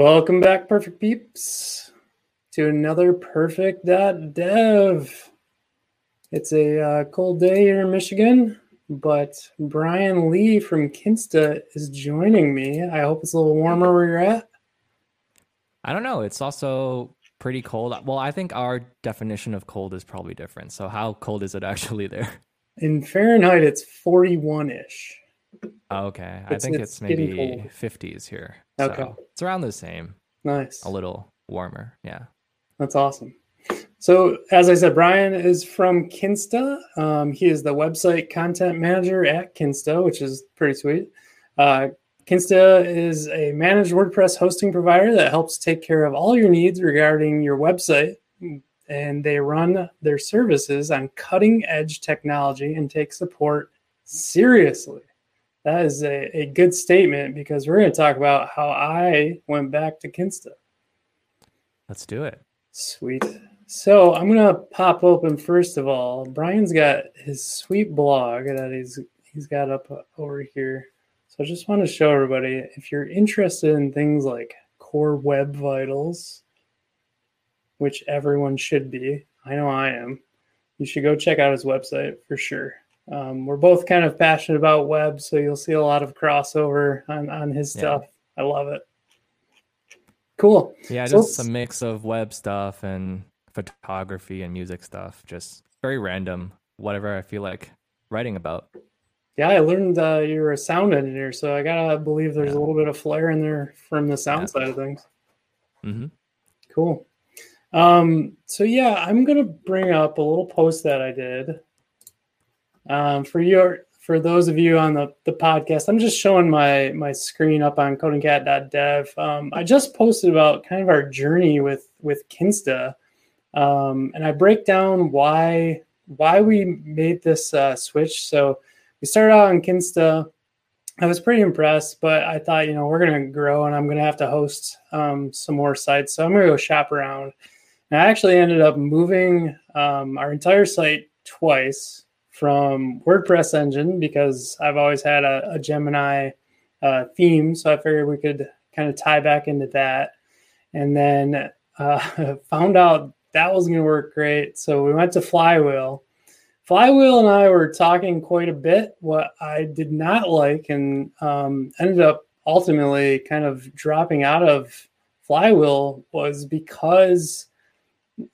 Welcome back, perfect peeps, to another purrfect.dev. It's a uh, cold day here in Michigan, but Brian Li from Kinsta is joining me. I hope it's a little warmer where you're at. I don't know. It's also pretty cold. Well, I think our definition of cold is probably different. So, how cold is it actually there? In Fahrenheit, it's 41 ish. Okay. I think it's, it's maybe 50s here. Okay. So it's around the same. Nice. A little warmer. Yeah. That's awesome. So, as I said, Brian is from Kinsta. Um, he is the website content manager at Kinsta, which is pretty sweet. Uh, Kinsta is a managed WordPress hosting provider that helps take care of all your needs regarding your website. And they run their services on cutting edge technology and take support seriously that is a, a good statement because we're going to talk about how I went back to Kinsta. Let's do it. Sweet. So I'm going to pop open first of all. Brian's got his sweet blog that he's he's got up uh, over here. So I just want to show everybody if you're interested in things like core web vitals, which everyone should be. I know I am. You should go check out his website for sure. Um, we're both kind of passionate about web, so you'll see a lot of crossover on, on his stuff. Yeah. I love it. Cool. Yeah, so just a mix of web stuff and photography and music stuff. Just very random, whatever I feel like writing about. Yeah, I learned uh, you're a sound engineer, so I gotta believe there's yeah. a little bit of flair in there from the sound yeah. side of things. Mm-hmm. Cool. Um, so yeah, I'm gonna bring up a little post that I did um, for your for those of you on the, the podcast, I'm just showing my my screen up on codingcat.dev. Um, I just posted about kind of our journey with with Kinsta, um, and I break down why why we made this uh, switch. So we started out on Kinsta. I was pretty impressed, but I thought, you know, we're going to grow and I'm going to have to host um, some more sites. So I'm going to go shop around. And I actually ended up moving um, our entire site twice from WordPress engine because I've always had a, a Genesis uh, theme. So I figured we could kind of tie back into that. And then uh, found out that was going to work great. So we went to Flywheel. Flywheel and I were talking quite a bit. What I did not like and um, ended up ultimately kind of dropping out of Flywheel was because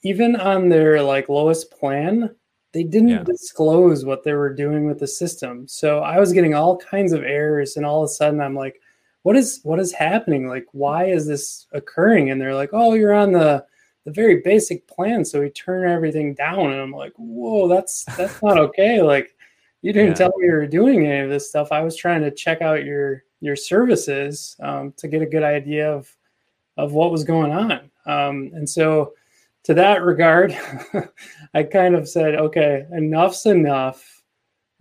even on their like lowest plan, they didn't yeah. disclose what they were doing with the system. So I was getting all kinds of errors, and all of a sudden I'm like, what is what is happening? Like, why is this occurring? And they're like, oh, you're on the the very basic plan, so we turn everything down. And I'm like, whoa, that's that's not okay. Like, you didn't yeah. tell me you were doing any of this stuff. I was trying to check out your your services um, to get a good idea of of what was going on. Um, and so to that regard, I kind of said, okay, enough's enough.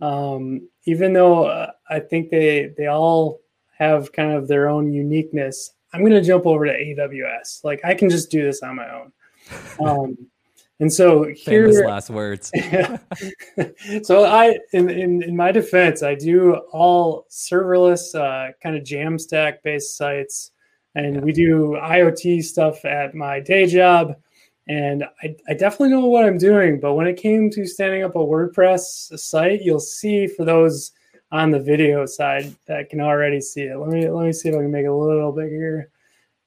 Um, even though uh, I think they they all have kind of their own uniqueness, I'm going to jump over to AWS. Like I can just do this on my own. Um, and so here, Famous last words. yeah. so I, in, in in my defense, I do all serverless uh, kind of Jamstack based sites, and yeah. we do IoT stuff at my day job and I, I, definitely know what I'm doing. But when it came to standing up a WordPress site, you'll see for those on the video side that can already see it. Let me let me see if I can make it a little bigger.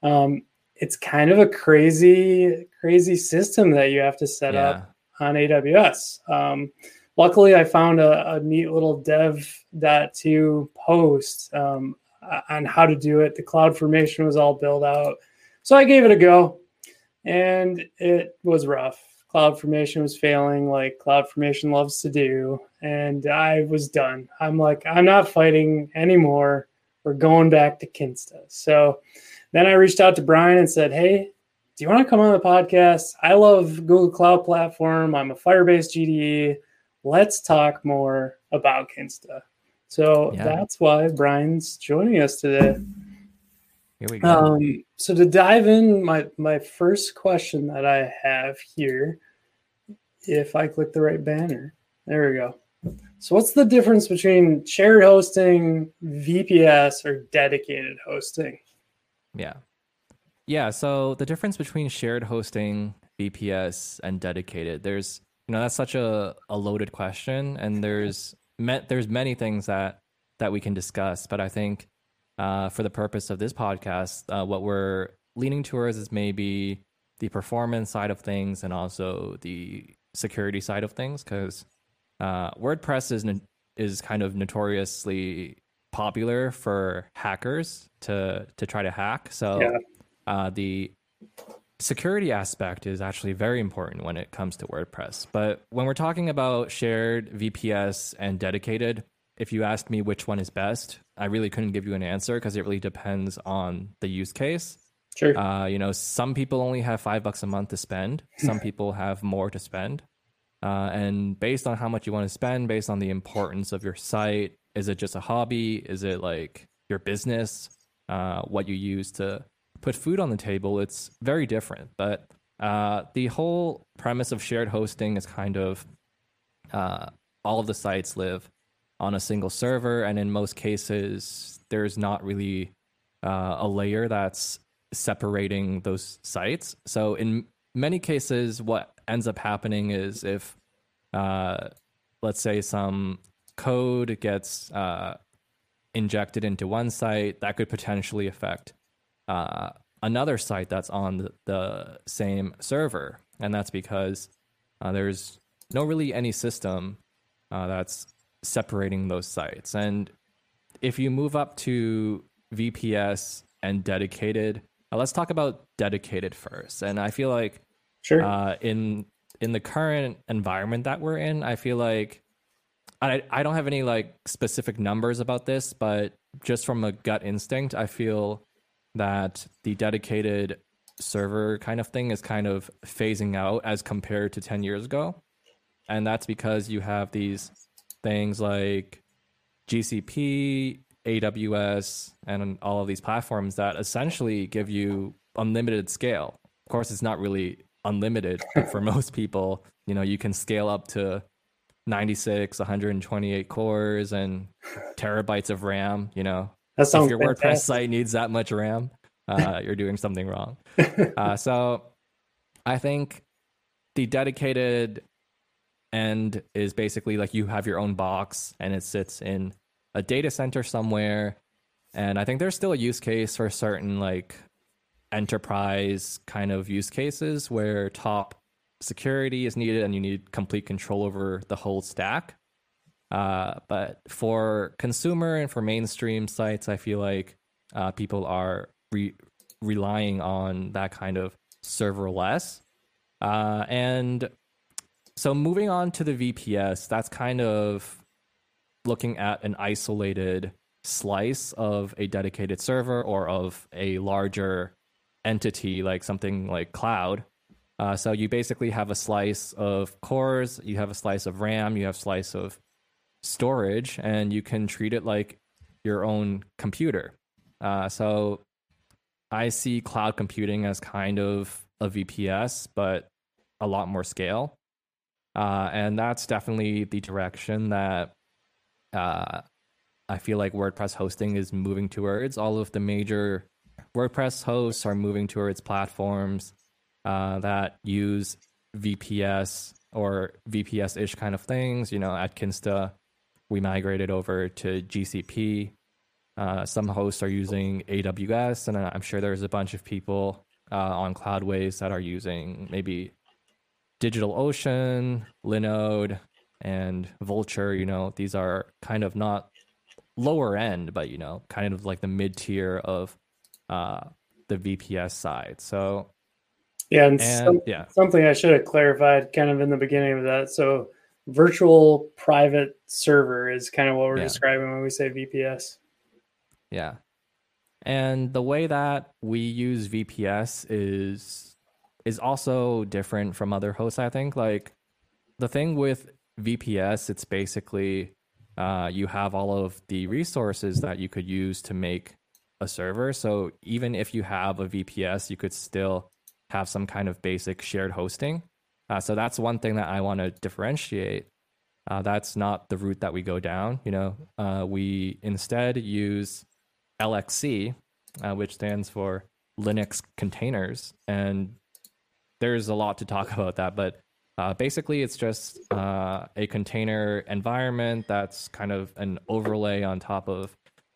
Um, it's kind of a crazy crazy system that you have to set yeah. up on AWS. Um, luckily, I found a, a neat little Dev. dev.to post um, on how to do it. The CloudFormation was all built out, so I gave it a go and it was rough. CloudFormation was failing like CloudFormation loves to do, and I was done. I'm like, I'm not fighting anymore. We're going back to Kinsta. So then I reached out to Brian and said, Hey, do you want to come on the podcast? I love Google Cloud Platform. I'm a Firebase GDE. Let's talk more about Kinsta. So yeah. that's why Brian's joining us today. Here we go. Um, so to dive in, my my first question that I have here, if I click the right banner, there we go. So what's the difference between shared hosting, VPS, or dedicated hosting? Yeah. yeah, so the difference between shared hosting, VPS, and dedicated, there's you know that's such a, a loaded question, and there's met there's many things that that we can discuss, but I think uh, for the purpose of this podcast, uh, what we're leaning towards is maybe the performance side of things and also the security side of things, because uh, WordPress is is kind of notoriously popular for hackers to to try to hack. So yeah. uh, the security aspect is actually very important when it comes to WordPress. But when we're talking about shared VPS and dedicated, if you asked me which one is best, I really couldn't give you an answer because it really depends on the use case. Sure. Uh, you know, some people only have five bucks a month to spend. Some people have more to spend. Uh, and based on how much you want to spend, based on the importance of your site, is it just a hobby? Is it like your business? Uh, what you use to put food on the table? It's very different. But uh, the whole premise of shared hosting is kind of uh, all of the sites live on a single server, and in most cases, there's not really uh, a layer that's separating those sites. So in many cases, what ends up happening is if, uh, let's say, some code gets uh, injected into one site, that could potentially affect uh, another site that's on the, the, same server, and that's because uh, there's no really any system uh, that's separating those sites. And if you move up to VPS and dedicated, uh, let's talk about dedicated first. And I feel like Sure. Uh, in in the current environment that we're in, I feel like I I don't have any like specific numbers about this, but just from a gut instinct, I feel that the dedicated server kind of thing is kind of phasing out as compared to 10 years ago. And that's because you have these things like GCP, AWS, and all of these platforms that essentially give you unlimited scale. Of course, it's not really unlimited for most people. You know, you can scale up to 96, 128 cores and terabytes of RAM. You know, if your fantastic. WordPress site needs that much RAM, uh, you're doing something wrong. Uh, so I think the dedicated end is basically like you have your own box and it sits in a data center somewhere. And I think there's still a use case for certain like enterprise kind of use cases where top security is needed and you need complete control over the whole stack. Uh, but for consumer and for mainstream sites, I feel like uh, people are re- relying on that kind of serverless. Uh, and so moving on to the VPS, that's kind of looking at an isolated slice of a dedicated server or of a larger entity like something like cloud. Uh, so you basically have a slice of cores, you have a slice of RAM, you have slice of storage, and you can treat it like your own computer. Uh, so I see cloud computing as kind of a VPS, but a lot more scale. Uh, and that's definitely the direction that uh, I feel like WordPress hosting is moving towards. All of the major WordPress hosts are moving towards platforms uh, that use VPS or VPS ish kind of things. You know, at Kinsta, we migrated over to GCP. Uh, some hosts are using AWS, and I'm sure there's a bunch of people uh, on Cloudways that are using maybe DigitalOcean, Linode, and Vultr, you know, these are kind of not lower end, but you know, kind of like the mid tier of uh, the VPS side. So yeah, and, and some, yeah, something I should have clarified kind of in the beginning of that. So virtual private server is kind of what we're yeah. describing when we say VPS. Yeah. And the way that we use VPS is is also different from other hosts, I think. Like the thing with VPS, it's basically uh, you have all of the resources that you could use to make a server. So even if you have a VPS, you could still have some kind of basic shared hosting. Uh, so that's one thing that I want to differentiate. Uh, that's not the route that we go down. You know, uh, we instead use LXC, uh, which stands for Linux containers, and there's a lot to talk about that. But uh, basically, it's just uh, a container environment that's kind of an overlay on top of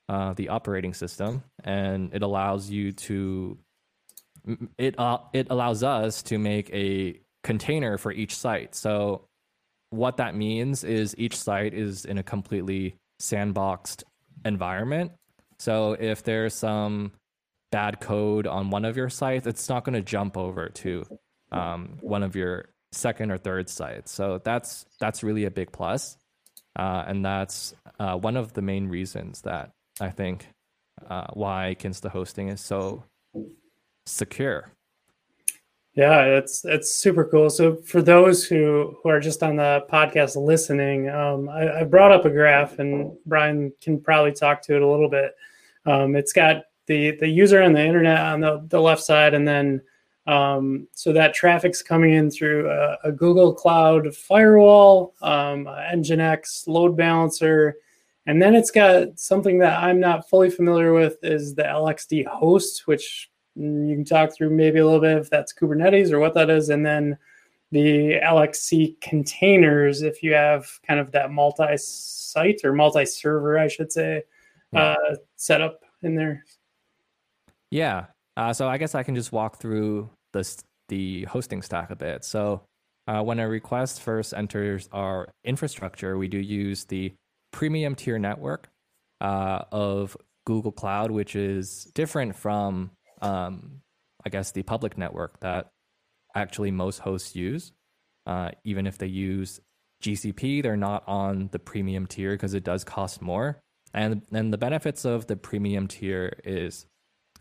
uh, the operating system, and it allows you to it uh, it allows us to make a container for each site. So what that means is each site is in a completely sandboxed environment. So if there's some bad code on one of your sites, it's not going to jump over to um, one of your second or third sites. So that's that's really a big plus, uh, and that's uh, one of the main reasons that I think uh, why Kinsta hosting is so secure. Yeah, it's it's super cool. So for those who who are just on the podcast listening, um, I, I, brought up a graph, and Brian can probably talk to it a little bit. Um, it's got the the user and the internet on the, the left side, and then um, so that traffic's coming in through a, a Google Cloud firewall, um, Nginx load balancer, and then it's got something that I'm not fully familiar with is the LXD host, which you can talk through maybe a little bit if that's Kubernetes or what that is, and then the LXC containers if you have kind of that multi-site or multi-server, I should say, yeah. uh, setup in there. Yeah. Uh, so I guess I can just walk through the the hosting stack a bit. So uh, when a request first enters our infrastructure, we do use the premium tier network uh, of Google Cloud, which is different from um, I guess, the public network that actually most hosts use. Uh, even if they use GCP, they're not on the premium tier because it does cost more. And and the benefits of the premium tier is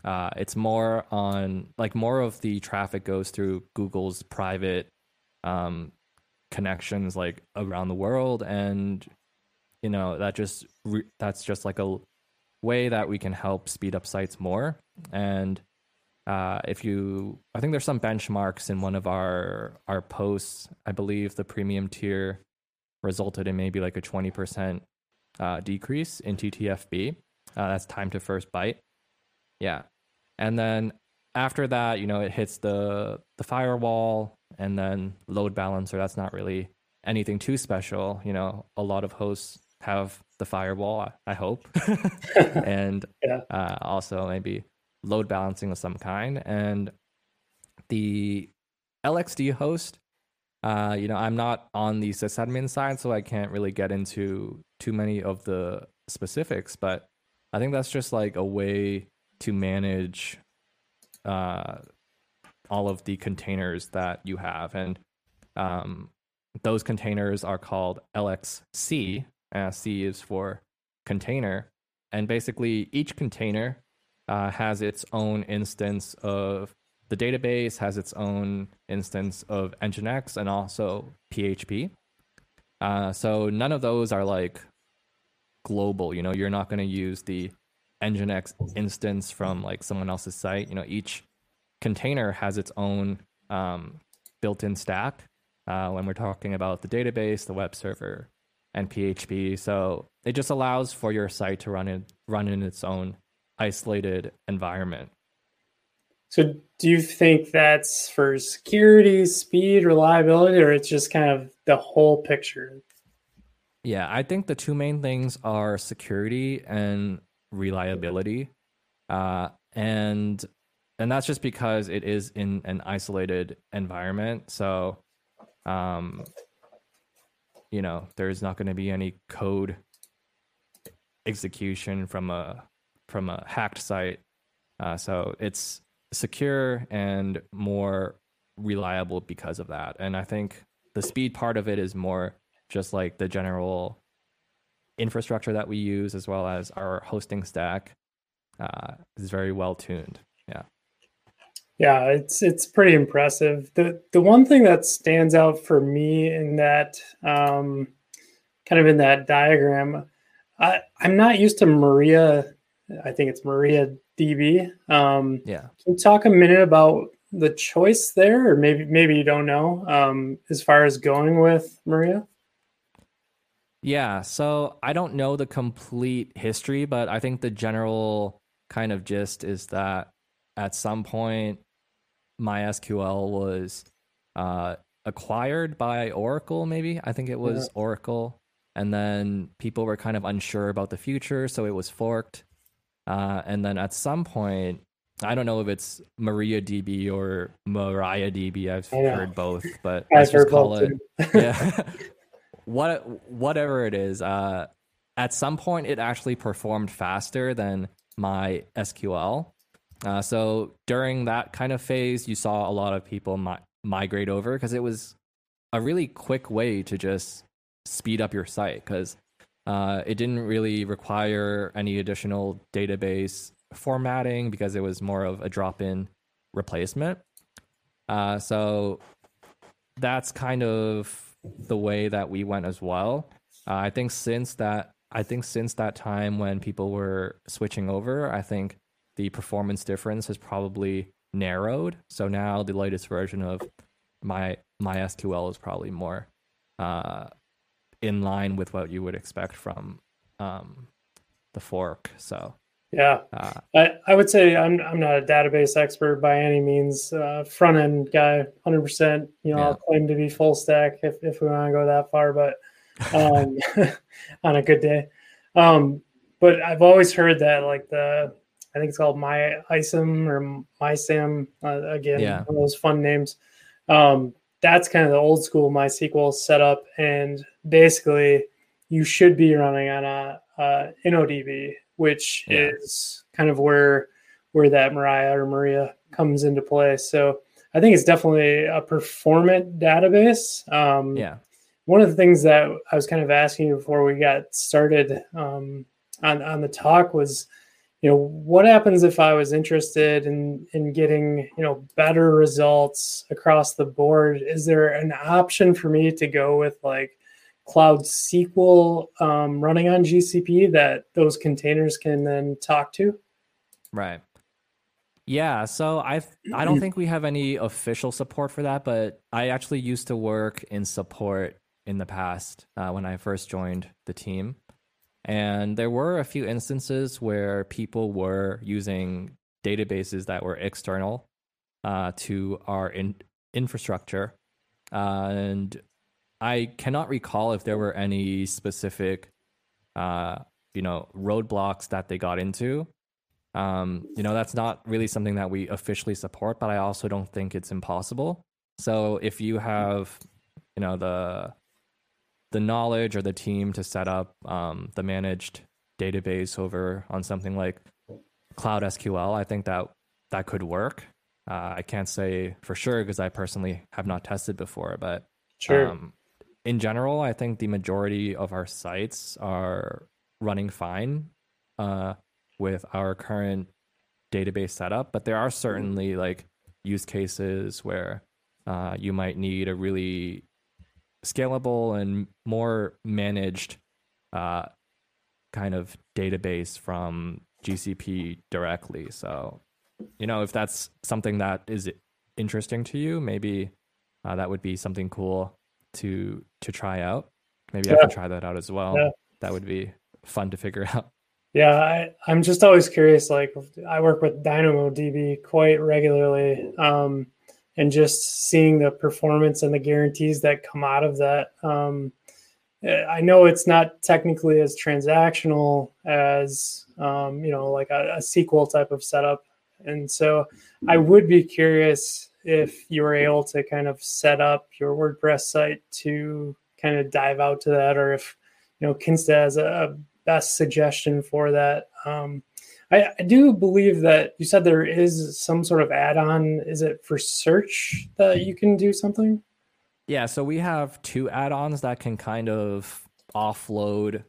uh, it's more on like more of the traffic goes through Google's private um, connections like around the world, and you know that just re- that's just like a way that we can help speed up sites more. And uh, if you, I think there's some benchmarks in one of our our posts. I believe the premium tier resulted in maybe like a 20% uh, decrease in TTFB. Uh, that's time to first byte. Yeah, and then after that, you know, it hits the the firewall and then load balancer. That's not really anything too special. You know, a lot of hosts have the firewall. I, hope, and yeah. uh, also maybe load balancing of some kind. And the LXD host, uh, you know, I'm not on the sysadmin side, so I can't really get into too many of the specifics, but I think that's just like a way to manage uh, all of the containers that you have. And um, those containers are called LXC. Uh, C is for container. And basically, each container uh, has its own instance of the database, has its own instance of Nginx, and also PHP. Uh, so none of those are like global. You know, you're not going to use the Nginx instance from like someone else's site. You know, each container has its own um, built-in stack. Uh, when we're talking about the database, the web server, and PHP, so it just allows for your site to run in run in its own isolated environment. So, do you think that's for security, speed, reliability, or it's just kind of the whole picture? Yeah, I think the two main things are security and reliability, uh, and and that's just because it is in an isolated environment. So, um, you know, there's not going to be any code execution from a from a hacked site. Uh, so it's secure and more reliable because of that. And I think the speed part of it is more just like the general infrastructure that we use, as well as our hosting stack, uh, is very well tuned. Yeah. Yeah, it's it's pretty impressive. the The one thing that stands out for me in that um, kind of in that diagram, I, I'm not used to Maria I think it's Maria DB. Um, yeah. Can you talk a minute about the choice there, or maybe maybe you don't know um, as far as going with Maria? Yeah. So I don't know the complete history, but I think the general kind of gist is that at some point MySQL was uh, acquired by Oracle, maybe. I think it was yeah. Oracle. And then people were kind of unsure about the future, so it was forked. Uh, and then at some point, I don't know if it's MariaDB or MariaDB. I've heard both, but I've just call it. yeah, what whatever it is. Uh, at some point, it actually performed faster than my SQL. Uh, so during that kind of phase, you saw a lot of people mi- migrate over because it was a really quick way to just speed up your site because uh, it didn't really require any additional database formatting because it was more of a drop-in replacement. Uh, so that's kind of the way that we went as well. Uh, I think since that, I think since that time when people were switching over, I think the performance difference has probably narrowed. So now the latest version of my MySQL is probably more uh, in line with what you would expect from um, the fork. So yeah, uh, I, I would say I'm I'm not a database expert by any means. Uh, front end guy, hundred percent. You know, yeah. I'll claim to be full stack if if we want to go that far, but um, on a good day. Um, but I've always heard that like the I think it's called My ISAM or MySam. Uh, again, yeah. one of those fun names. Um, that's kind of the old school MySQL setup, and basically, you should be running on a, a InnoDB, which yeah. is kind of where where that Mariah or Maria comes into play. So I think it's definitely a performant database. Um, yeah. One of the things that I was kind of asking you before we got started um, on on the talk was you know what happens if i was interested in in getting you know better results across the board is there an option for me to go with like cloud sql um, running on gcp that those containers can then talk to? Right. Yeah so i i don't think we have any official support for that but i actually used to work in support in the past uh, when i first joined the team. And there were a few instances where people were using databases that were external uh, to our in- infrastructure. Uh, and I cannot recall if there were any specific, uh, you know, roadblocks that they got into. Um, you know, that's not really something that we officially support, but I also don't think it's impossible. So if you have, you know, the the knowledge or the team to set up um, the managed database over on something like Cloud SQL, I think that that could work. Uh, I can't say for sure because I personally have not tested before, but sure. Um, in general, I think the majority of our sites are running fine uh, with our current database setup. But there are certainly like use cases where uh, you might need a really scalable and more managed uh, kind of database from GCP directly. So, you know, if that's something that is interesting to you, maybe uh, that would be something cool to to try out. Maybe yeah. I can try that out as well. Yeah. That would be fun to figure out. Yeah, I, I'm just always curious. Like, I work with DynamoDB quite regularly. Um, and just seeing the performance and the guarantees that come out of that. Um, I know it's not technically as transactional as um, you know, like a, a, SQL type of setup, and so I would be curious if you were able to kind of set up your WordPress site to kind of dive out to that, or if you know Kinsta has a, a best suggestion for that. Um, I, I, do believe that you said there is some sort of add-on. Is it for search that you can do something? Yeah, so we have two add-ons that can kind of offload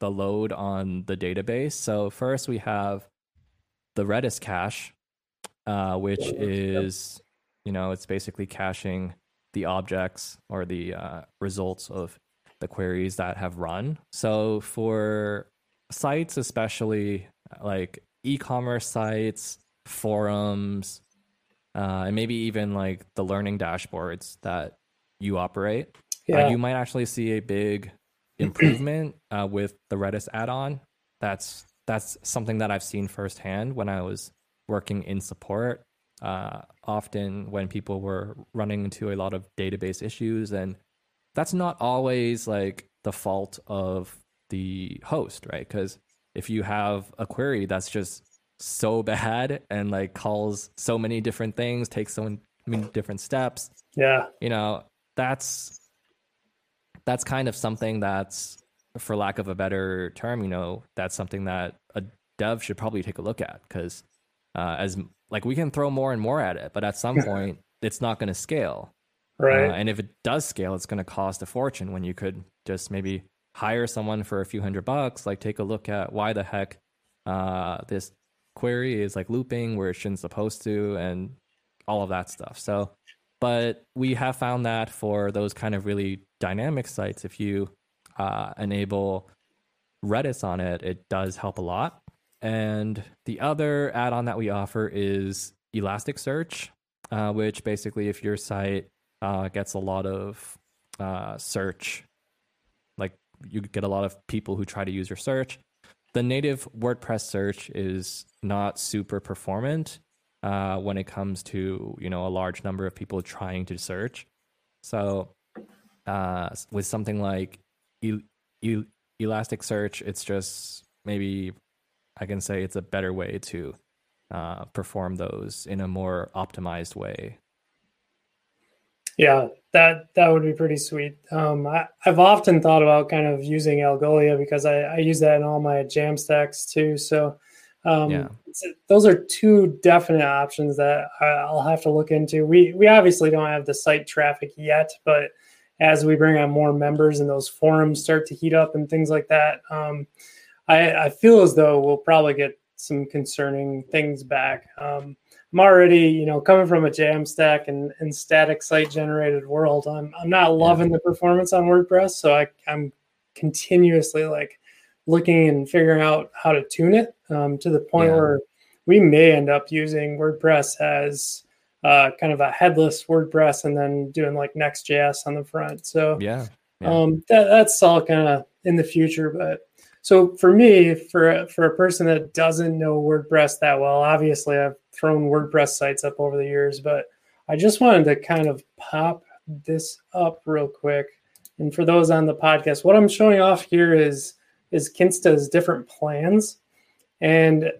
the load on the database. So first we have the Redis cache, uh, which is you know it's basically caching the objects or the uh, results of the queries that have run. So for sites, especially like e-commerce sites, forums, uh, and maybe even like the learning dashboards that you operate. Uh, yeah. Uh, you might actually see a big improvement uh, with the Redis add-on. That's that's something that I've seen firsthand when I was working in support, uh, often when people were running into a lot of database issues, and that's not always like the fault of the host, right? Because if you have a query that's just so bad and like calls so many different things, takes so many different steps, yeah, you know, that's that's kind of something that's for lack of a better term, you know, that's something that a dev should probably take a look at because uh, as like we can throw more and more at it, but at some point it's not going to scale. Right. Uh, and if it does scale, it's going to cost a fortune when you could just maybe hire someone for a few hundred bucks. Like take a look at why the heck uh, this query is like looping where it shouldn't supposed to, and all of that stuff. So, but we have found that for those kind of really dynamic sites, if you uh, enable Redis on it, it does help a lot. And the other add on that we offer is Elasticsearch, uh, which basically, if your site uh, gets a lot of uh, search, like you get a lot of people who try to use your search, the native WordPress search is not super performant uh, when it comes to you know a large number of people trying to search. So uh, with something like e- e- Elasticsearch, it's just maybe I can say it's a better way to uh, perform those in a more optimized way. Yeah, that that would be pretty sweet. Um, I, have often thought about kind of using Algolia because I, I use that in all my Jamstacks too. So um, yeah. those are two definite options that I'll have to look into. We we obviously don't have the site traffic yet, but as we bring on more members and those forums start to heat up and things like that, um, I, I, feel as though we'll probably get some concerning things back. Um, I'm already, you know, coming from a Jamstack and, and static site generated world. I'm I'm not loving yeah. the performance on WordPress, so I, I'm continuously like looking and figuring out how to tune it um, to the point yeah. where we may end up using WordPress as uh, kind of a headless WordPress and then doing like Next.js on the front. So yeah, yeah. Um, that, that's all kind of in the future. But so for me, for for a person that doesn't know WordPress that well, obviously I've thrown WordPress sites up over the years, but I just wanted to kind of pop this up real quick. And for those on the podcast, what I'm showing off here is is Kinsta's different plans, and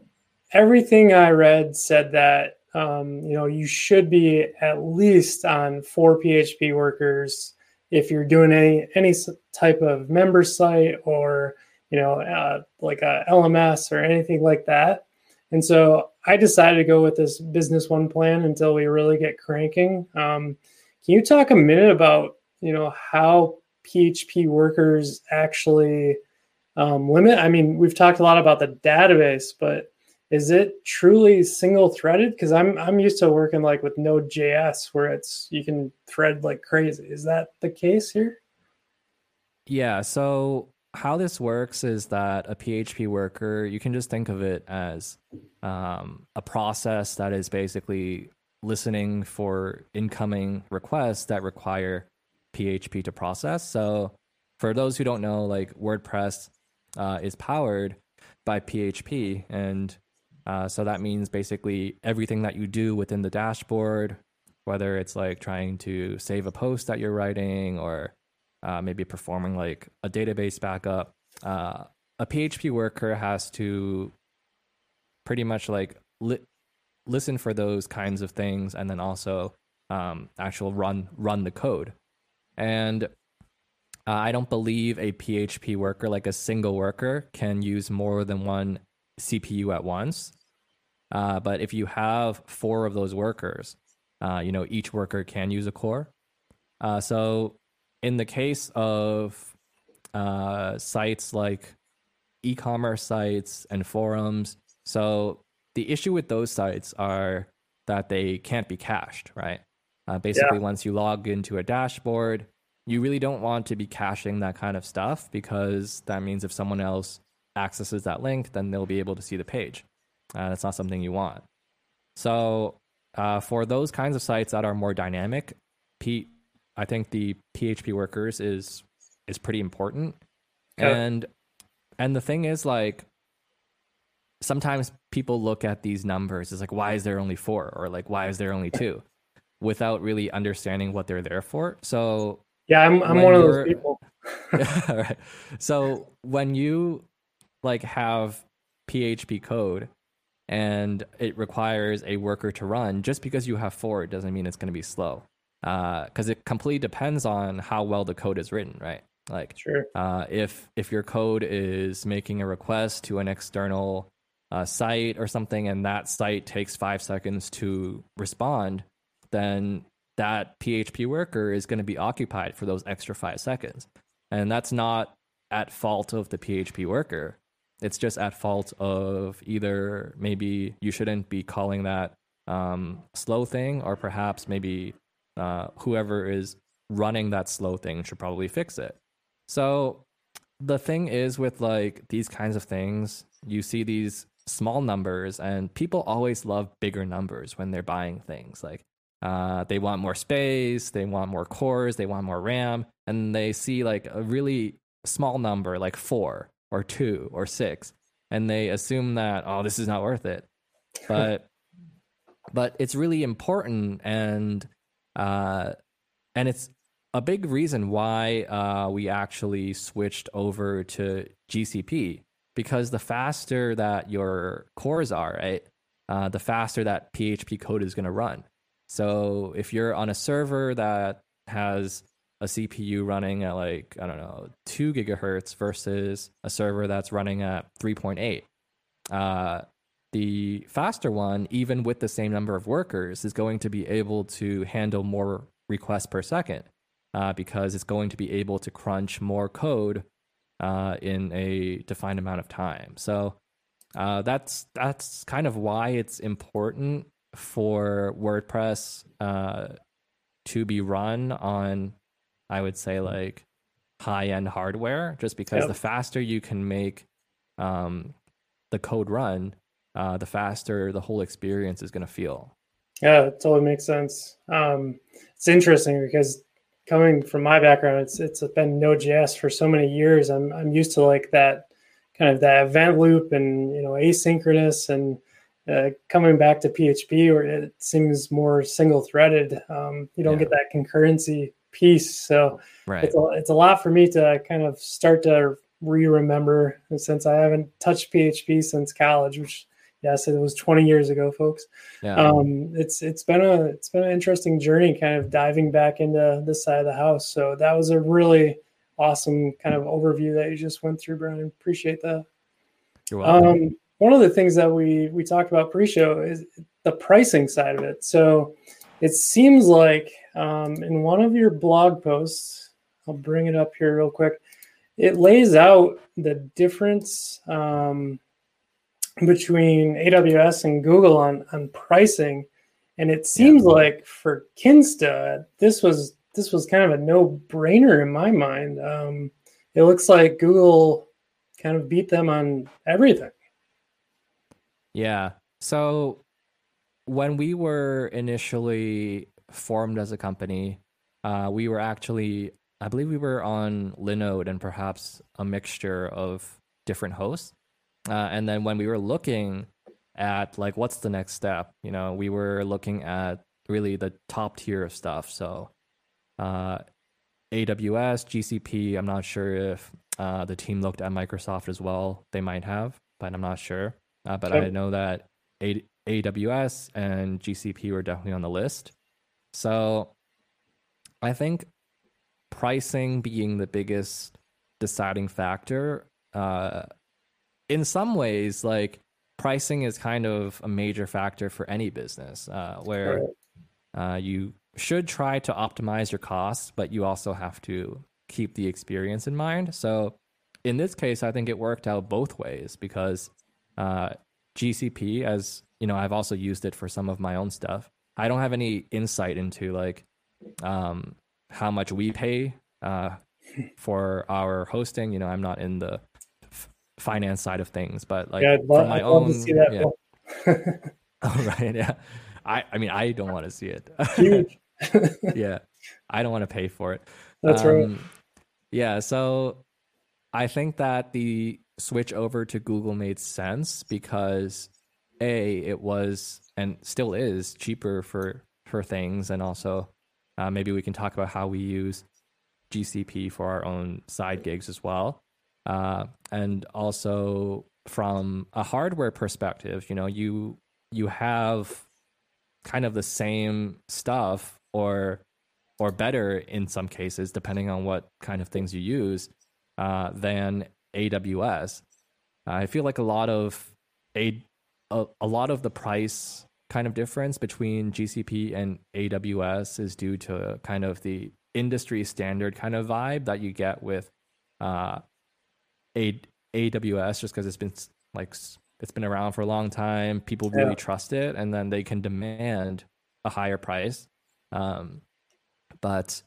everything I read said that um, you know, you should be at least on four PHP workers if you're doing any any type of member site or you know, uh, like a LMS or anything like that. And so I decided to go with this business one plan until we really get cranking. Um, can you talk a minute about you know how PHP workers actually um, limit? I mean, we've talked a lot about the database, but is it truly single threaded because i'm i'm used to working like with node.js where it's you can thread like crazy is that the case here yeah so how this works is that a php worker you can just think of it as um, a process that is basically listening for incoming requests that require php to process. So for those who don't know like wordpress uh, is powered by php and uh, so that means basically everything that you do within the dashboard, whether it's like trying to save a post that you're writing or uh, maybe performing like a database backup, uh, a PHP worker has to pretty much like li- listen for those kinds of things and then also um, actual run run the code. And uh, I don't believe a PHP worker, like a single worker, can use more than one CPU at once. Uh, but if you have four of those workers, uh, you know each worker can use a core. Uh, so in the case of uh, sites like e-commerce sites and forums, so the issue with those sites are that they can't be cached, right? Uh, basically, yeah. once you log into a dashboard, you really don't want to be caching that kind of stuff because that means if someone else accesses that link, then they'll be able to see the page. Uh, that's not something you want. So uh, for those kinds of sites that are more dynamic, P, I think the PHP workers is is pretty important. And and the thing is like sometimes people look at these numbers as like, why is there only four? Or like, why is there only two? Without really understanding what they're there for. So yeah, I'm I'm one of those people. yeah, right. So when you like have PHP code and it requires a worker to run, just because you have four, it doesn't mean it's going to be slow. Because uh, it completely depends on how well the code is written, right? Like, sure. uh, if if your code is making a request to an external uh, site or something, and that site takes five seconds to respond, then that PHP worker is going to be occupied for those extra five seconds, and that's not at fault of the PHP worker. It's just at fault of either maybe you shouldn't be calling that um, slow thing, or perhaps maybe uh, whoever is running that slow thing should probably fix it. So the thing is with like these kinds of things, you see these small numbers and people always love bigger numbers when they're buying things like uh, they want more space they want more cores they want more ram and they see like a really small number like four or two or six and they assume that oh this is not worth it but but it's really important and uh and it's a big reason why uh, we actually switched over to GCP because the faster that your cores are, right, uh, the faster that PHP code is going to run. So if you're on a server that has a CPU running at like I don't know two gigahertz versus a server that's running at 3.8, uh, the faster one, even with the same number of workers, is going to be able to handle more requests per second uh, because it's going to be able to crunch more code uh, in a defined amount of time. So uh, that's that's kind of why it's important for WordPress uh, to be run on, I would say like high end hardware, just because yep. the faster you can make um, the code run, uh, the faster the whole experience is going to feel. Yeah, it totally makes sense. Um, it's interesting because coming from my background, it's it's been Node.js for so many years. I'm I'm used to like that kind of that event loop and you know asynchronous and uh, coming back to PHP where it seems more single threaded. Um, you don't yeah. get that concurrency piece, so right. it's a, it's a lot for me to kind of start to re-remember since I haven't touched PHP since college, which yes, it was 20 years ago, folks. Yeah. Um, it's it's been a it's been an interesting journey, kind of diving back into this side of the house. So that was a really awesome kind of overview that you just went through, Brian. Appreciate that. You're welcome. Um, one of the things that we we talked about pre-show is the pricing side of it. So it seems like um, in one of your blog posts, I'll bring it up here real quick. It lays out the difference um, between AWS and Google on on pricing, and it seems yeah. like for Kinsta, this was this was kind of a no brainer in my mind. Um, it looks like Google kind of beat them on everything. Yeah. So when we were initially formed as a company, uh, we were actually, I believe we were on Linode and perhaps a mixture of different hosts. Uh, and then when we were looking at like what's the next step, you know, we were looking at really the top tier of stuff. So uh, AWS, GCP. I'm not sure if uh, the team looked at Microsoft as well. They might have, but I'm not sure. Uh, but I know that A- AWS and GCP were definitely on the list. So I think pricing being the biggest deciding factor uh, in some ways, like pricing is kind of a major factor for any business, uh, where uh, you should try to optimize your costs, but you also have to keep the experience in mind. So in this case, I think it worked out both ways because uh, GCP, as you know, I've also used it for some of my own stuff. I don't have any insight into like um, how much we pay uh, for our hosting. You know, I'm not in the finance side of things, but like yeah, love, from my own. yeah. oh, right. Yeah. I, I mean, I don't want to see it. Huge. yeah. I don't want to pay for it. That's um, right. Yeah. So I think that the switch over to Google made sense because a it was and still is cheaper for for things, and also uh, maybe we can talk about how we use GCP for our own side gigs as well, uh, and also from a hardware perspective, you know, you you have kind of the same stuff or or better in some cases, depending on what kind of things you use, uh, than AWS. I feel like a lot of a, a a lot of the price kind of difference between GCP and AWS is due to kind of the industry standard kind of vibe that you get with uh, a, AWS, just because it's been like it's been around for a long time. People really yeah. trust it, and then they can demand a higher price. Um, but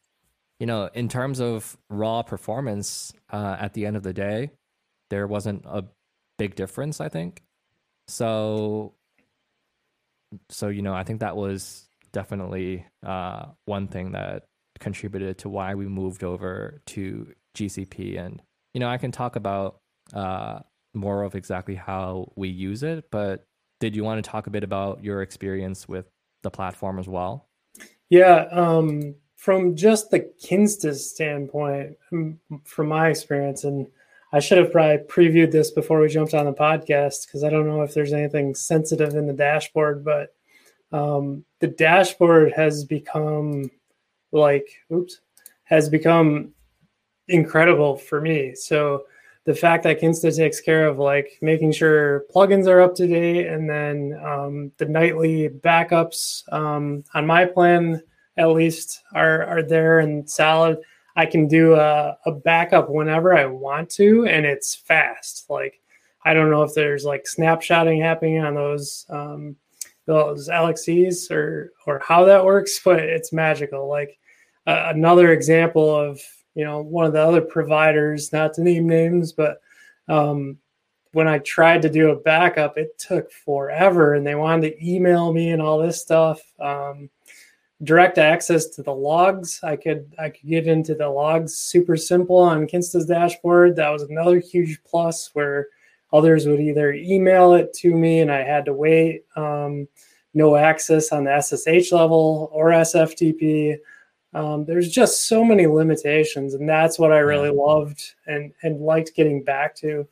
you know, in terms of raw performance, uh, at the end of the day, there wasn't a big difference. I think so. So you know, I think that was definitely uh, one thing that contributed to why we moved over to GCP. And you know, I can talk about uh, more of exactly how we use it. But did you want to talk a bit about your experience with the platform as well? Yeah, um, from just the Kinsta standpoint, from my experience, and I should have probably previewed this before we jumped on the podcast because I don't know if there's anything sensitive in the dashboard, but um, the dashboard has become like, oops, has become incredible for me. So the fact that Kinsta takes care of like making sure plugins are up to date and then um, the nightly backups um, on my plan at least are are there and solid. I can do a, a backup whenever I want to, and it's fast. Like I don't know if there's like snapshotting happening on those um, those LXCs or or how that works, but it's magical. Like uh, another example of you know one of the other providers, not to name names, but um, when I tried to do a backup, it took forever, and they wanted to email me and all this stuff. Um, direct access to the logs. I could I could get into the logs super simple on Kinsta's dashboard. That was another huge plus where others would either email it to me and I had to wait. Um, no access on the SSH level or SFTP. Um, there's just so many limitations, and that's what I really loved and and liked getting back to.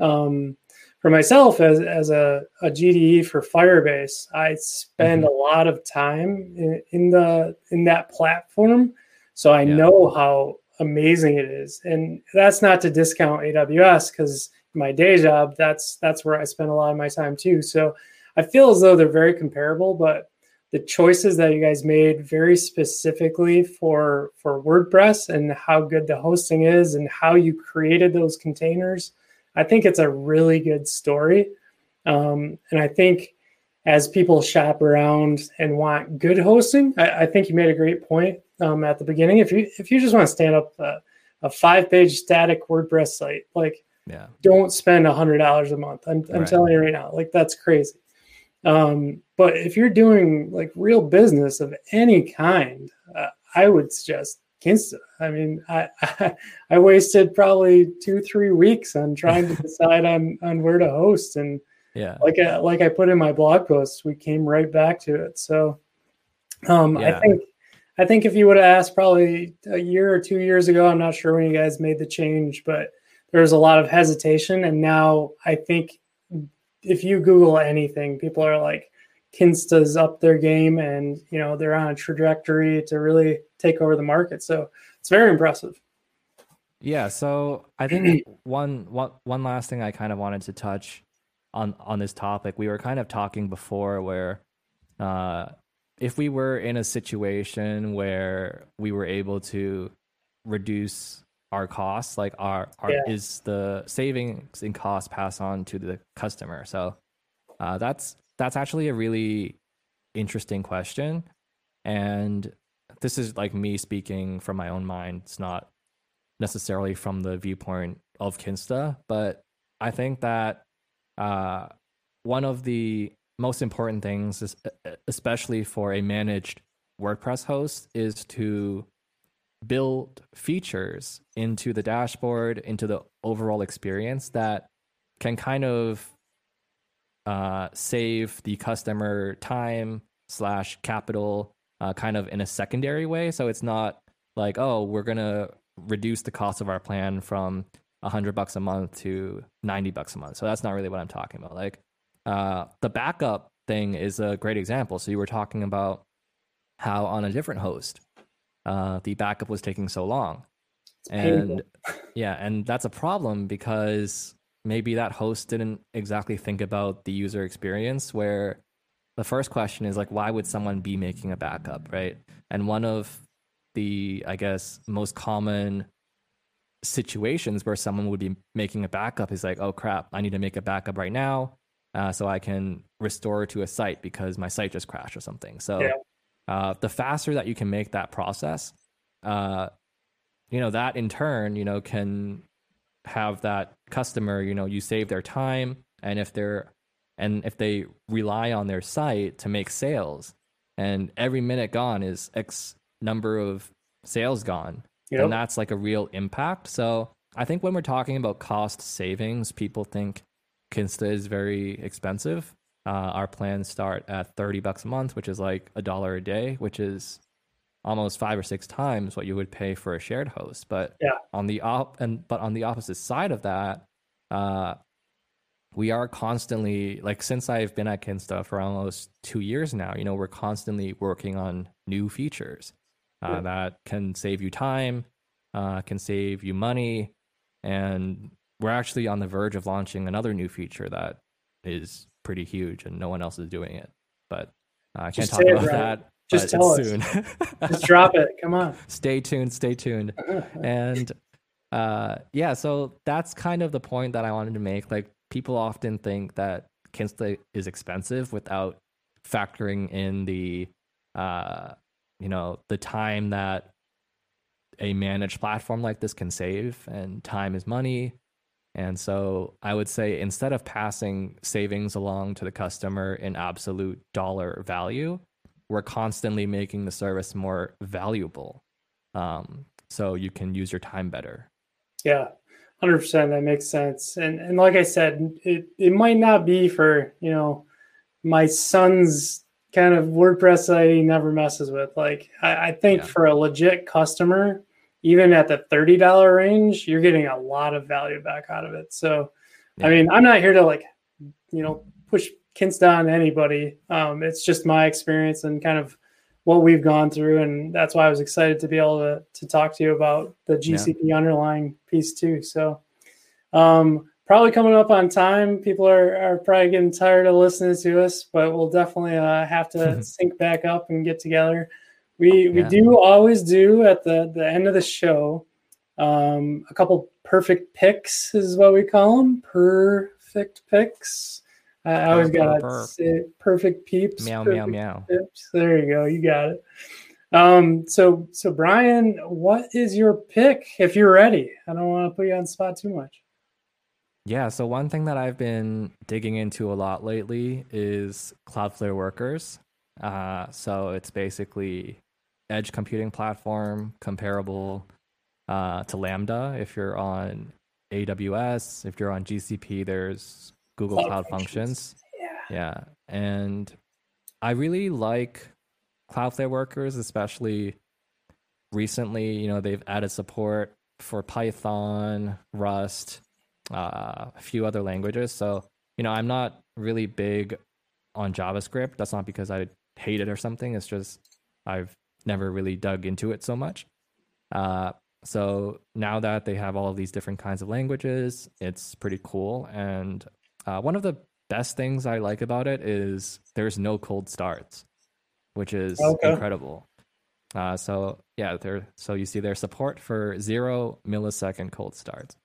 Um, for myself as, as a, a GDE for Firebase, I spend mm-hmm. a lot of time in, in, the in that platform, so I yeah. know how amazing it is. And that's not to discount AWS because my day job that's that's where I spend a lot of my time too. So I feel as though they're very comparable, but the choices that you guys made very specifically for for WordPress and how good the hosting is and how you created those containers I think it's a really good story. Um, and I think as people shop around and want good hosting, I, I think you made a great point um, at the beginning. If you if you just want to stand up a, a five page static WordPress site, like yeah. don't spend a hundred dollars a month. I'm, I'm right. telling you right now, like that's crazy. Um, but if you're doing like real business of any kind, uh, I would suggest Kinsta. I mean, I, I, I wasted probably two three weeks on trying to decide on on where to host, and yeah, like I, like I put in my blog post, we came right back to it. So, um, yeah. I think I think if you would have asked probably a year or two years ago, I'm not sure when you guys made the change, but there was a lot of hesitation, and now I think if you Google anything, people are like, Kinsta's up their game and you know they're on a trajectory to really take over the market. So it's very impressive. Yeah, so I think one one one last thing I kind of wanted to touch on on this topic. We were kind of talking before where uh if we were in a situation where we were able to reduce our costs, like our, our yeah. is the savings in cost pass on to the customer. So uh, that's that's actually a really interesting question. And this is like me speaking from my own mind. It's not necessarily from the viewpoint of Kinsta, but I think that uh, one of the most important things, is, especially for a managed WordPress host, is to build features into the dashboard, into the overall experience that can kind of uh, save the customer time slash capital uh, kind of in a secondary way. So it's not like, oh, we're gonna reduce the cost of our plan from a hundred bucks a month to ninety bucks a month. So that's not really what I'm talking about. Like uh, the backup thing is a great example. So you were talking about how on a different host, uh, the backup was taking so long, and yeah, and that's a problem because maybe that host didn't exactly think about the user experience where the first question is like why would someone be making a backup right? And one of the i guess most common situations where someone would be making a backup is like oh crap i need to make a backup right now uh, so i can restore to a site because my site just crashed or something. So yeah. Uh, the faster that you can make that process uh, you know that in turn you know can have that customer, you know, you save their time and if they're and if they rely on their site to make sales and every minute gone is X number of sales gone, yep. and that's like a real impact. So I think when we're talking about cost savings, people think Kinsta is very expensive. Uh, our plans start at 30 bucks a month, which is like a dollar a day, which is almost five or six times what you would pay for a shared host. But yeah. on the op and but on the opposite side of that, uh, we are constantly like since I've been at Kinsta for almost two years now, you know, we're constantly working on new features uh, yeah. that can save you time, uh, can save you money, and we're actually on the verge of launching another new feature that is pretty huge and no one else is doing it. But uh, I can't talk about that just tell us. Soon. Just drop it. Come on. Stay tuned. Stay tuned. and uh, yeah, so that's kind of the point that I wanted to make. Like people often think that Kinsta is expensive without factoring in the uh, you know the time that a managed platform like this can save, and time is money. And so I would say instead of passing savings along to the customer in absolute dollar value, we're constantly making the service more valuable. Um, so you can use your time better. Yeah 100% that makes sense. And and like i said it, it might not be for you know my son's kind of wordpress site he never messes with. Like i, I think yeah. for a legit customer even at the $30 range you're getting a lot of value back out of it so yeah. i mean i'm not here to like you know push Kinsta on anybody. Um, it's just my experience and kind of what we've gone through, and that's why I was excited to be able to to talk to you about the GCP yeah. underlying piece too. So, um, probably coming up on time. People are are probably getting tired of listening to us, but we'll definitely uh, have to sync back up and get together. We we do always do at the the end of the show. Um, a couple perfect picks is what we call them. Perfect picks. I always got perfect peeps. Meow perfect meow meow. Pips. There you go. You got it. Um, so so Brian, what is your pick if you're ready? I don't want to put you on spot too much. Yeah, so one thing that I've been digging into a lot lately is Cloudflare Workers. Uh, so it's basically edge computing platform comparable uh, to Lambda. If you're on AWS, if you're on GCP, there's Google Cloud, Cloud Functions. Functions. Yeah. Yeah. And I really like Cloudflare workers, especially recently. You know, they've added support for Python, Rust, uh, a few other languages. So, you know, I'm not really big on JavaScript. That's not because I hate it or something. It's just I've never really dug into it so much. Uh, so now that they have all of these different kinds of languages, it's pretty cool. And uh, one of the best things I like about it is there's no cold starts, which is okay. incredible. Uh, so yeah, there. So you see their support for zero millisecond cold starts.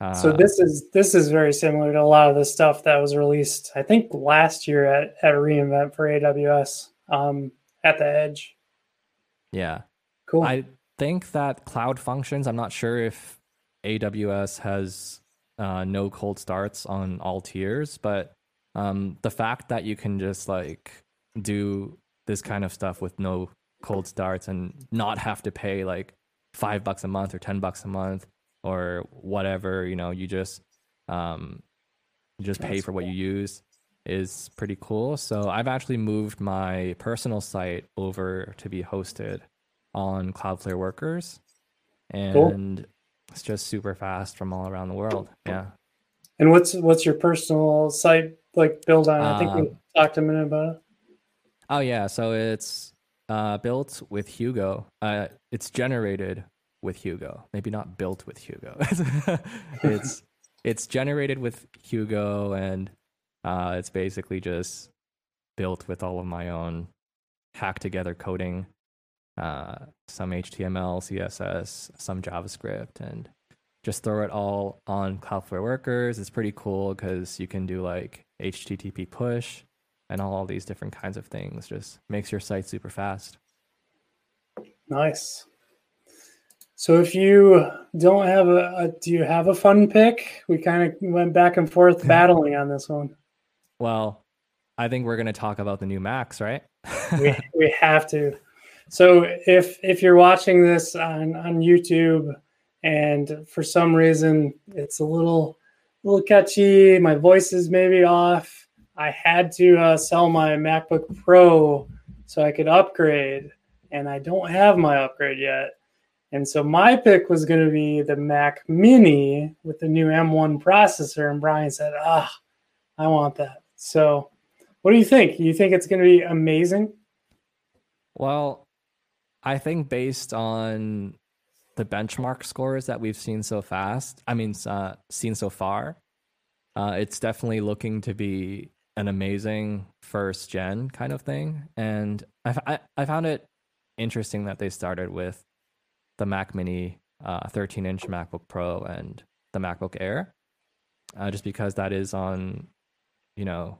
Uh, so this is this is very similar to a lot of the stuff that was released, I think, last year at at re:Invent for AWS um, at the edge. Yeah, cool. I think that Cloud Functions. I'm not sure if AWS has uh, no cold starts on all tiers, but um, the fact that you can just like do this kind of stuff with no cold starts and not have to pay like five bucks a month or ten bucks a month or whatever, you know, you just um, You just pay That's for what you use is pretty cool. So I've actually moved my personal site over to be hosted on Cloudflare Workers, and Cool. it's just super fast from all around the world. Yeah. And what's what's your personal site like build on? I think we Um, talked a minute about it. Oh yeah, so it's uh, built with Hugo. Uh, it's generated with Hugo. Maybe not built with Hugo. it's it's generated with Hugo, and uh, it's basically just built with all of my own hack together coding, uh, some HTML, CSS, some JavaScript, and just throw it all on Cloudflare Workers. It's pretty cool because you can do like HTTP push and all these different kinds of things. Just makes your site super fast. Nice. So if you don't have a, a do you have a fun pick? We kind of went back and forth battling on this one. Well, I think we're going to talk about the new Macs, right? we, we have to. So if if you're watching this on on YouTube and for some reason it's a little little catchy, my voice is maybe off. I had to uh, sell my MacBook Pro so I could upgrade, and I don't have my upgrade yet. And so my pick was going to be the Mac Mini with the new M1 processor. And Brian said, "Ah, I want that." So, what do you think? You think it's going to be amazing? Well, I think based on the benchmark scores that we've seen so fast, I mean, uh, seen so far, uh, it's definitely looking to be an amazing first gen kind of thing. And I, I, I found it interesting that they started with the Mac Mini, uh, 13 inch MacBook Pro, and the MacBook Air, uh, just because that is on, you know,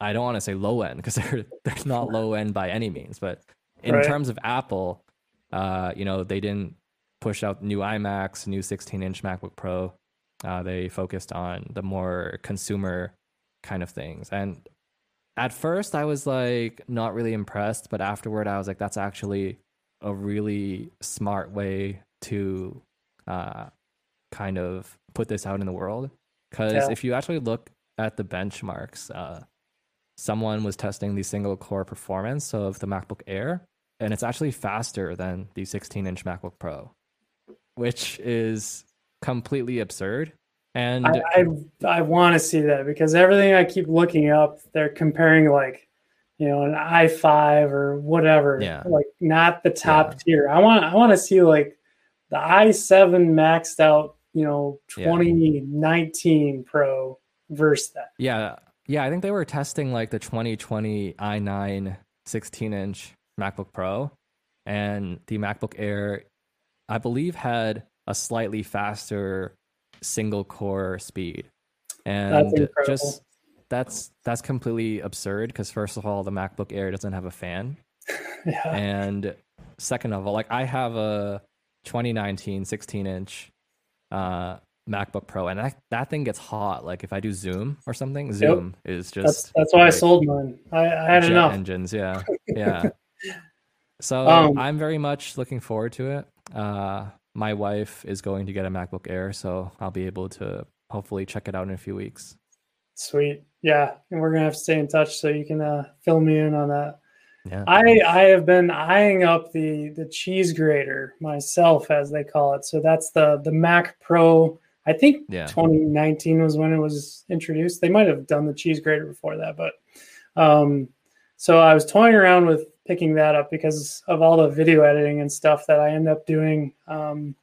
I don't want to say low end because they're they're not low end by any means, but in Right. terms of Apple, uh, you know, they didn't push out new iMacs, new 16 inch MacBook Pro. Uh, they focused on the more consumer kind of things. And at first, I was like not really impressed, but afterward, I was like, that's actually a really smart way to uh, kind of put this out in the world. Because Yeah. if you actually look at the benchmarks, uh, someone was testing the single core performance of the MacBook Air, and it's actually faster than the 16 inch MacBook Pro, which is completely absurd. And I I, I want to see that because everything I keep looking up, they're comparing like, you know, an i5 or whatever, Yeah. like not the top Yeah. tier. I want I want to see like the i7 maxed out, you know, Yeah. 2019 Pro versus that. Yeah, yeah, I think they were testing like the 2020 i9 16 inch MacBook Pro, and the MacBook Air, I believe, had a slightly faster single core speed, and incredible. just that's that's completely absurd because first of all, the MacBook Air doesn't have a fan, Yeah. and second of all, like I have a 2019 16 inch uh, MacBook Pro, and that, that thing gets hot. Like if I do Zoom or something, Zoom is just That's that's why I sold mine. I, I had enough. engines. Yeah, yeah. so Um, I'm very much looking forward to it. Uh, my wife is going to get a MacBook Air, so I'll be able to hopefully check it out in a few weeks. Sweet. Yeah. And we're gonna have to stay in touch so you can uh, fill me in on that. Yeah, I I have been eyeing up the the cheese grater myself, as they call it. So that's the the Mac Pro. I think yeah, 2019 was when it was introduced. They might have done the cheese grater before that, but um, so I was toying around with picking that up because of all the video editing and stuff that I end up doing um,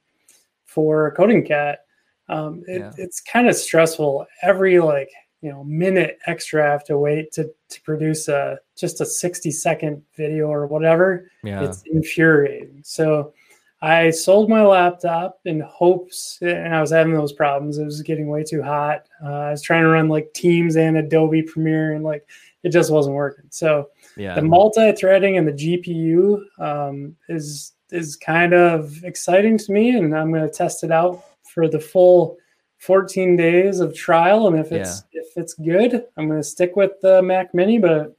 for Coding Cat. Um, it, Yeah. It's kind of stressful. Every like you know minute extra I have to wait to to produce a just a 60 second video or whatever yeah. it's infuriating. So I sold my laptop in hopes, and I was having those problems. It was getting way too hot. Uh, I was trying to run like Teams and Adobe Premiere, and like it just wasn't working. So yeah. the multi-threading and the GPU um, is is kind of exciting to me, and I'm going to test it out for the full 14 days of trial. And if it's if it's good, I'm going to stick with the Mac Mini. But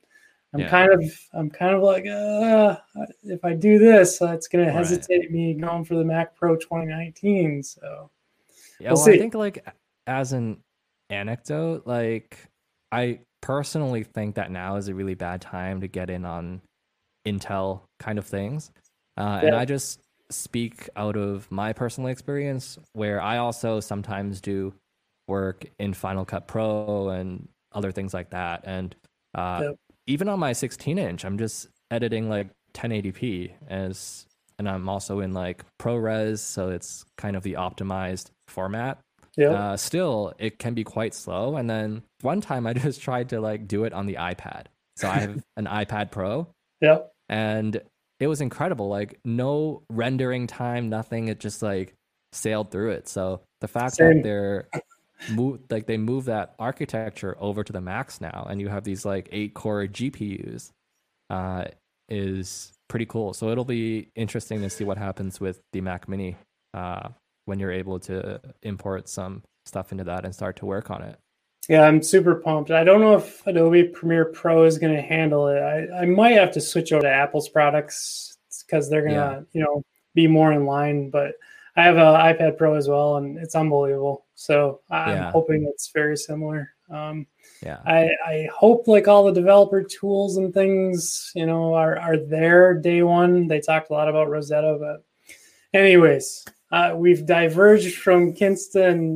I'm Yeah. kind of I'm kind of like uh, if I do this, uh, it's going to hesitate me going for the Mac Pro 2019. So Yeah, We'll well, I think like as an anecdote, like I personally think that now is a really bad time to get in on Intel kind of things. Uh, yeah. And I just speak out of my personal experience where I also sometimes do work in Final Cut Pro and other things like that. And uh, yep. Even on my 16 inch, I'm just editing like 1080p as, and I'm also in like ProRes, so it's kind of the optimized format. Yeah. Uh, still, it can be quite slow. And then one time, I just tried to like do it on the iPad. So I have an iPad Pro. Yeah. And it was incredible. Like no rendering time, nothing. It just like sailed through it. So the fact Same. that they're move like they move that architecture over to the Macs now, and you have these like eight core GPUs, uh, is pretty cool. So it'll be interesting to see what happens with the Mac Mini uh, when you're able to import some stuff into that and start to work on it. Yeah, I'm super pumped. I don't know if Adobe Premiere Pro is going to handle it. I, I might have to switch over to Apple's products because they're going to, yeah. you know, be more in line. But I have an iPad Pro as well, and it's unbelievable. So I'm yeah. hoping it's very similar. Um, yeah, I, I hope like all the developer tools and things, you know, are are there day one. They talked a lot about Rosetta, but anyways, uh, we've diverged from Kinsta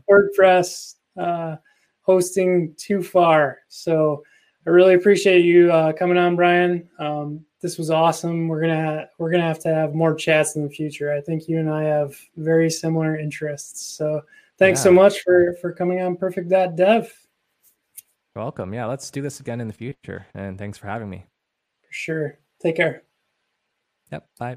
WordPress uh, hosting too far. So I really appreciate you uh, coming on, Brian. Um, this was awesome. We're gonna we're gonna have to have more chats in the future. I think you and I have very similar interests. So thanks yeah. so much for for coming on purrfect.dev. Welcome. Yeah, let's do this again in the future. And thanks for having me. For sure. Take care. Yep. Bye.